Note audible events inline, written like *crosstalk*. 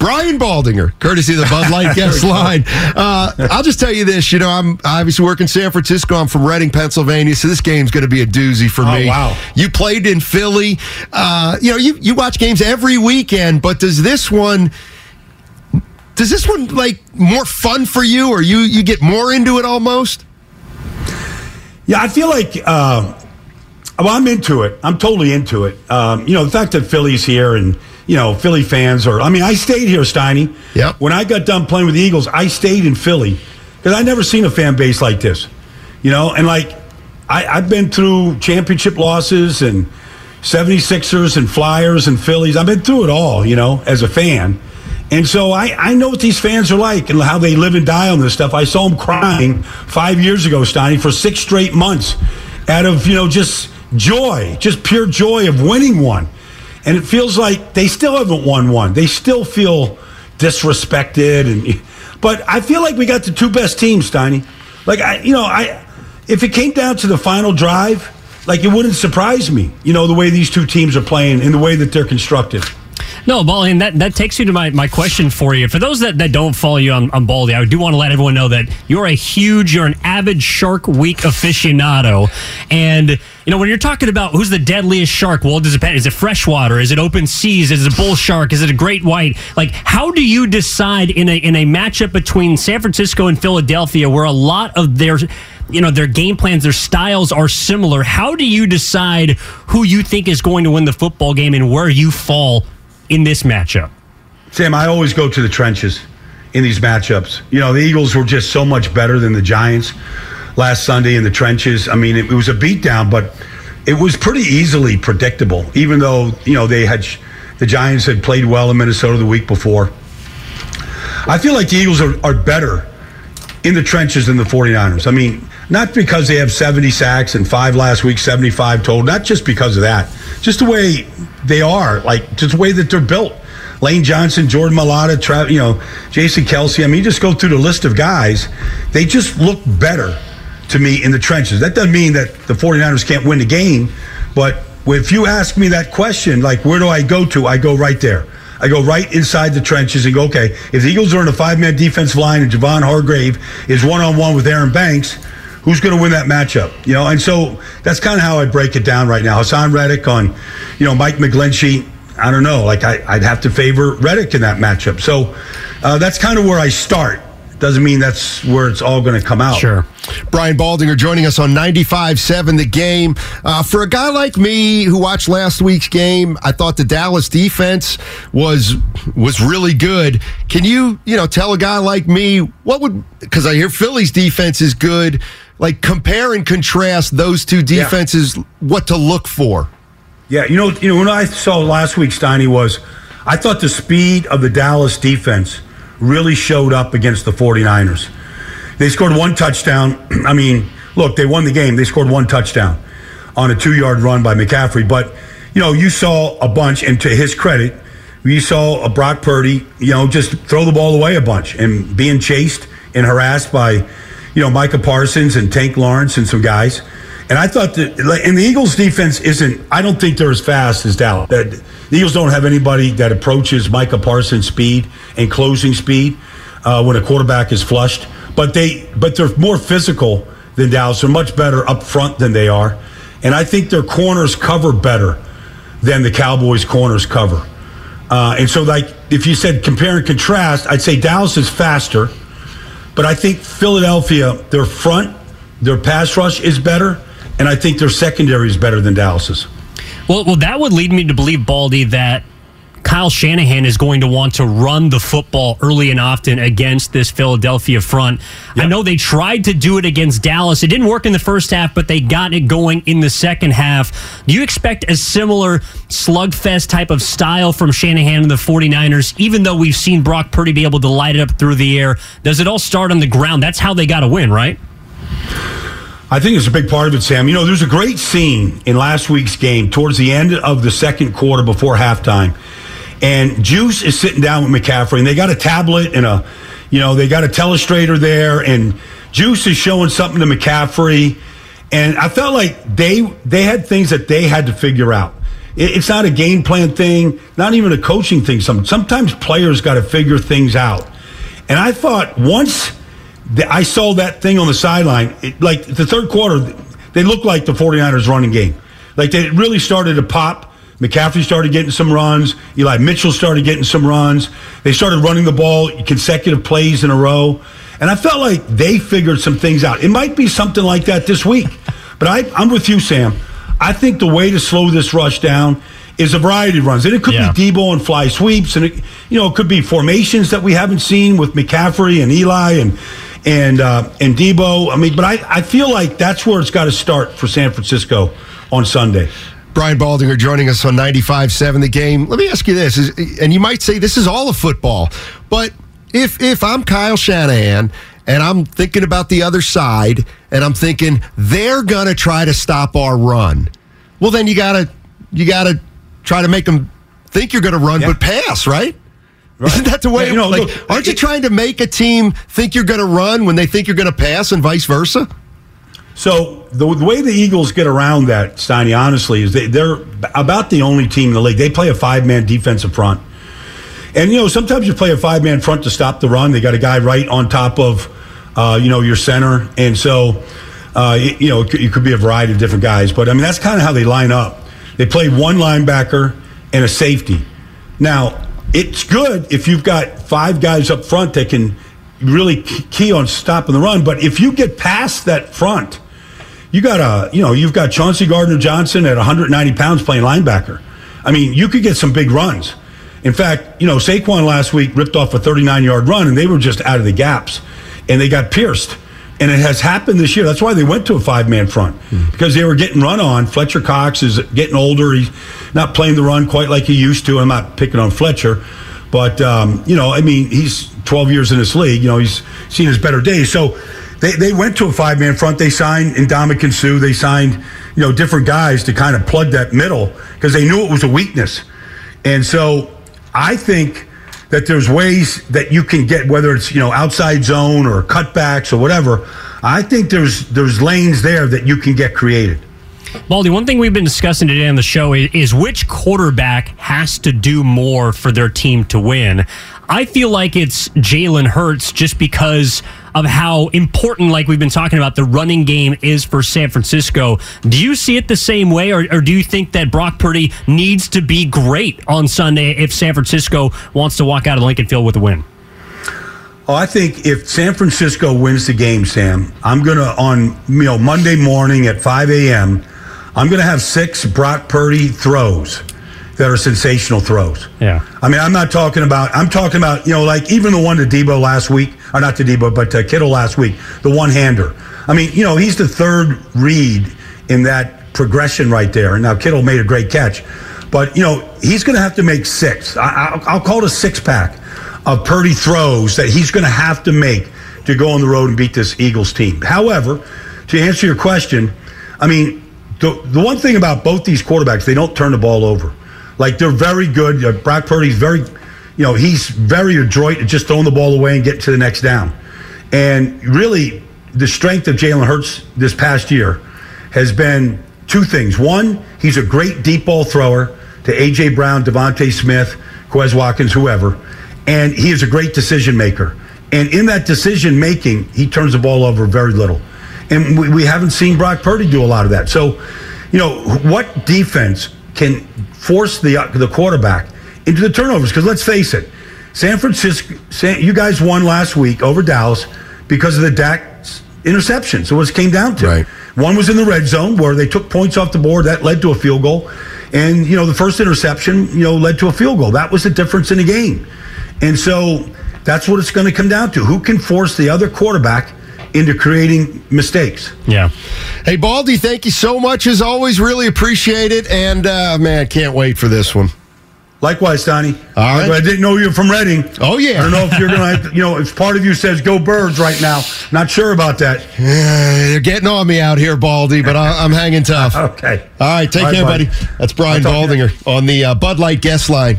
Brian Baldinger, courtesy of the Bud Light *laughs* guest line. Uh, I'll just tell you this. You know, I'm obviously working in San Francisco. I'm from Reading, Pennsylvania, so this game's going to be a doozy for Oh, me. wow. You played in Philly. Uh, you know, you, you watch games every weekend, but does this one does this one like more fun for you, or you you get more into it almost? Yeah, I feel like uh, well, I'm into it. I'm totally into it. Um, you know, the fact that Philly's here and you know Philly fans are. I mean, I stayed here, Steiny. Yep. When I got done playing with the Eagles, I stayed in Philly because I never seen a fan base like this. You know, and like I, I've been through championship losses and 76ers and Flyers and Phillies. I've been through it all. You know, as a fan. And so I, I know what these fans are like and how they live and die on this stuff. I saw them crying five years ago, Steiny, for six straight months out of, you know, just joy, just pure joy of winning one. And it feels like they still haven't won one. They still feel disrespected. And But I feel like we got the two best teams, Steiny. Like, I, you know, I if it came down to the final drive, like it wouldn't surprise me, you know, the way these two teams are playing and the way that they're constructed. No, Baldy, and that, that takes you to my, my question for you. For those that, that don't follow you on, on Baldy, I do want to let everyone know that you're a huge, you're an avid Shark Week aficionado. And, you know, when you're talking about who's the deadliest shark, well, does it depend? Is it freshwater? Is it open seas? Is it a bull shark? Is it a great white? Like, how do you decide in a, in a matchup between San Francisco and Philadelphia where a lot of their you know their game plans their styles are similar how do you decide who you think is going to win the football game and where you fall in this matchup Sam, I always go to the trenches in these matchups. You know, the Eagles were just so much better than the Giants last Sunday in the trenches. I mean, it, it was a beatdown, but it was pretty easily predictable, even though, you know, they had the Giants had played well in Minnesota the week before. I feel like the Eagles are, are better in the trenches than the 49ers. I mean, not because they have 70 sacks and five last week, 75 total, not just because of that, just the way they are, like just the way that they're built. Lane Johnson, Jordan Mailata, Trav, you know, Jason Kelce. I mean, just go through the list of guys. They just look better to me in the trenches. That doesn't mean that the 49ers can't win the game, but if you ask me that question, like, where do I go to? I go right there. I go right inside the trenches and go, okay, if the Eagles are in a five man defensive line and Javon Hargrave is one on one with Aaron Banks, who's going to win that matchup? You know, and so that's kind of how I break it down right now. Haason Reddick on, you know, Mike McGlinchey. I don't know. Like, I, would have to favor Reddick in that matchup. So uh, that's kind of where I start. Doesn't mean that's where it's all going to come out. sure Brian Baldinger joining us on 95.7 The Game. Uh, for a guy like me who watched last week's game, I thought the Dallas defense was was really good. Can you, you know, tell a guy like me what would because I hear Philly's defense is good. Like compare and contrast those two defenses, what to look for. Yeah, you know, you know, when I saw last week, Steiny was, I thought the speed of the Dallas defense really showed up against the 49ers. They scored one touchdown. *clears throat* I mean, look, they won the game. They scored one touchdown on a two yard run by McCaffrey. But, you know, you saw a bunch, and to his credit, you saw a Brock Purdy, you know, just throw the ball away a bunch and being chased and harassed by, you know, Micah Parsons and Tank Lawrence and some guys. And I thought that, and the Eagles' defense isn't. I don't think they're as fast as Dallas. That the Eagles don't have anybody that approaches Micah Parsons' speed and closing speed uh, when a quarterback is flushed. But they, but they're more physical than Dallas. They're much better up front than they are, and I think their corners cover better than the Cowboys' corners cover. Uh, and so, like, if you said compare and contrast, I'd say Dallas is faster, but I think Philadelphia, their front, their pass rush is better, and I think their secondary is better than Dallas's. Well, well, that would lead me to believe, Baldy, that Kyle Shanahan is going to want to run the football early and often against this Philadelphia front. I know they tried to do it against Dallas. It didn't work in the first half, but they got it going in the second half. Do you expect a similar slugfest type of style from Shanahan and the 49ers, even though we've seen Brock Purdy be able to light it up through the air? Does it all start on the ground? That's how they got to win, right? I think it's a big part of it, Sam. You know, there's a great scene in last week's game towards the end of the second quarter before halftime. And Juice is sitting down with McCaffrey, and they got a tablet and a, you know, they got a telestrator there, and Juice is showing something to McCaffrey. And I felt like they they had things that they had to figure out. It's not a game plan thing, not even a coaching thing. Sometimes players got to figure things out. And I thought once I saw that thing on the sideline, like the third quarter, they looked like the 49ers running game. Like they really started to pop. McCaffrey started getting some runs. Eli Mitchell started getting some runs. They started running the ball consecutive plays in a row. And I felt like they figured some things out. It might be something like that this week. But I, I'm with you, Sam. I think the way to slow this rush down is a variety of runs. And it could yeah. be Deebo and fly sweeps, and it, you know, it could be formations that we haven't seen with McCaffrey and Eli and and uh, and Deebo. I mean, but I, I feel like that's where it's got to start for San Francisco on Sunday. Brian Baldinger joining us on 95.7 The Game. Let me ask you this, is, and you might say this is all of football, but if if I'm Kyle Shanahan and I'm thinking about the other side and I'm thinking they're going to try to stop our run, well, then you got to you got to try to make them think you're going to run yeah. but pass, right? Right. *laughs* Isn't that the way? Yeah, you know, like, look, aren't you trying to make a team think you're going to run when they think you're going to pass, and vice versa? So the, the, way the Eagles get around that, Steiny, honestly, is they, they're about the only team in the league. They play a five man defensive front, and you know sometimes you play a five man front to stop the run. They got a guy right on top of, uh, you know, your center, and so uh, you know it, it could be a variety of different guys. But I mean that's kind of how they line up. They play one linebacker and a safety. Now it's good if you've got five guys up front that can really key on stopping the run. But if you get past that front you got a, you know, you've got Chauncey Gardner Johnson at 190 pounds playing linebacker. I mean, you could get some big runs. In fact, you know, Saquon last week ripped off a 39 yard run and they were just out of the gaps and they got pierced. And it has happened this year. That's why they went to a five man front mm. because they were getting run on. Fletcher Cox is getting older. He's not playing the run quite like he used to. I'm not picking on Fletcher, but, um, you know, I mean, he's 12 years in this league. You know, he's seen his better days. So, they, they went to a five man front. They signed Ndamukong Suh. They signed, you know, different guys to kind of plug that middle because they knew it was a weakness. And so I think that there's ways that you can get, whether it's, you know, outside zone or cutbacks or whatever. I think there's there's lanes there that you can get created. Baldy, one thing we've been discussing today on the show is, is, which quarterback has to do more for their team to win. I feel like it's Jalen Hurts just because of how important, like we've been talking about, the running game is for San Francisco. Do you see it the same way, or, or do you think that Brock Purdy needs to be great on Sunday if San Francisco wants to walk out of Lincoln Field with a win? Oh, I think if San Francisco wins the game, Sam, I'm gonna on you know Monday morning at 5 a.m. I'm gonna have six Brock Purdy throws that are sensational throws. Yeah. I mean, I'm not talking about. I'm talking about you know like even the one to Deebo last week, or not to Deebo, but to Kittle last week, the one hander. I mean, you know, he's the third read in that progression right there. And now Kittle made a great catch, but you know he's going to have to make six. I, will call it a six pack of Purdy throws that he's going to have to make to go on the road and beat this Eagles team. However, to answer your question, I mean, the, the one thing about both these quarterbacks, they don't turn the ball over. Like they're very good. Uh, Brock Purdy's very, you know, he's very adroit at just throwing the ball away and getting to the next down. And really, the strength of Jalen Hurts this past year has been two things. One, he's a great deep ball thrower to AJ Brown, DeVonta Smith, Quez Watkins, whoever, and he is a great decision maker. And in that decision making, he turns the ball over very little. And we, we haven't seen Brock Purdy do a lot of that. So, you know, what defense can force the the quarterback into the turnovers. Because let's face it, San Francisco, San, you guys won last week over Dallas because of the Dak interception. So what it came down to. Right. One was in the red zone where they took points off the board that led to a field goal, and you know the first interception you know led to a field goal. That was the difference in the game, and so that's what it's going to come down to. Who can force the other quarterback into creating mistakes. Yeah. Hey, Baldy, thank you so much as always. Really appreciate it. And, uh, man, can't wait for this one. Likewise, Donnie. All right. I didn't know you were from Reading. Oh, yeah. I don't know if you're going to, you know, if part of you says go birds right now. Not sure about that. Yeah, they're getting on me out here, Baldy, but I, am hanging tough. *laughs* okay. All right. Take All care, buddy. buddy. That's Brian Baldinger on the uh, Bud Light guest line.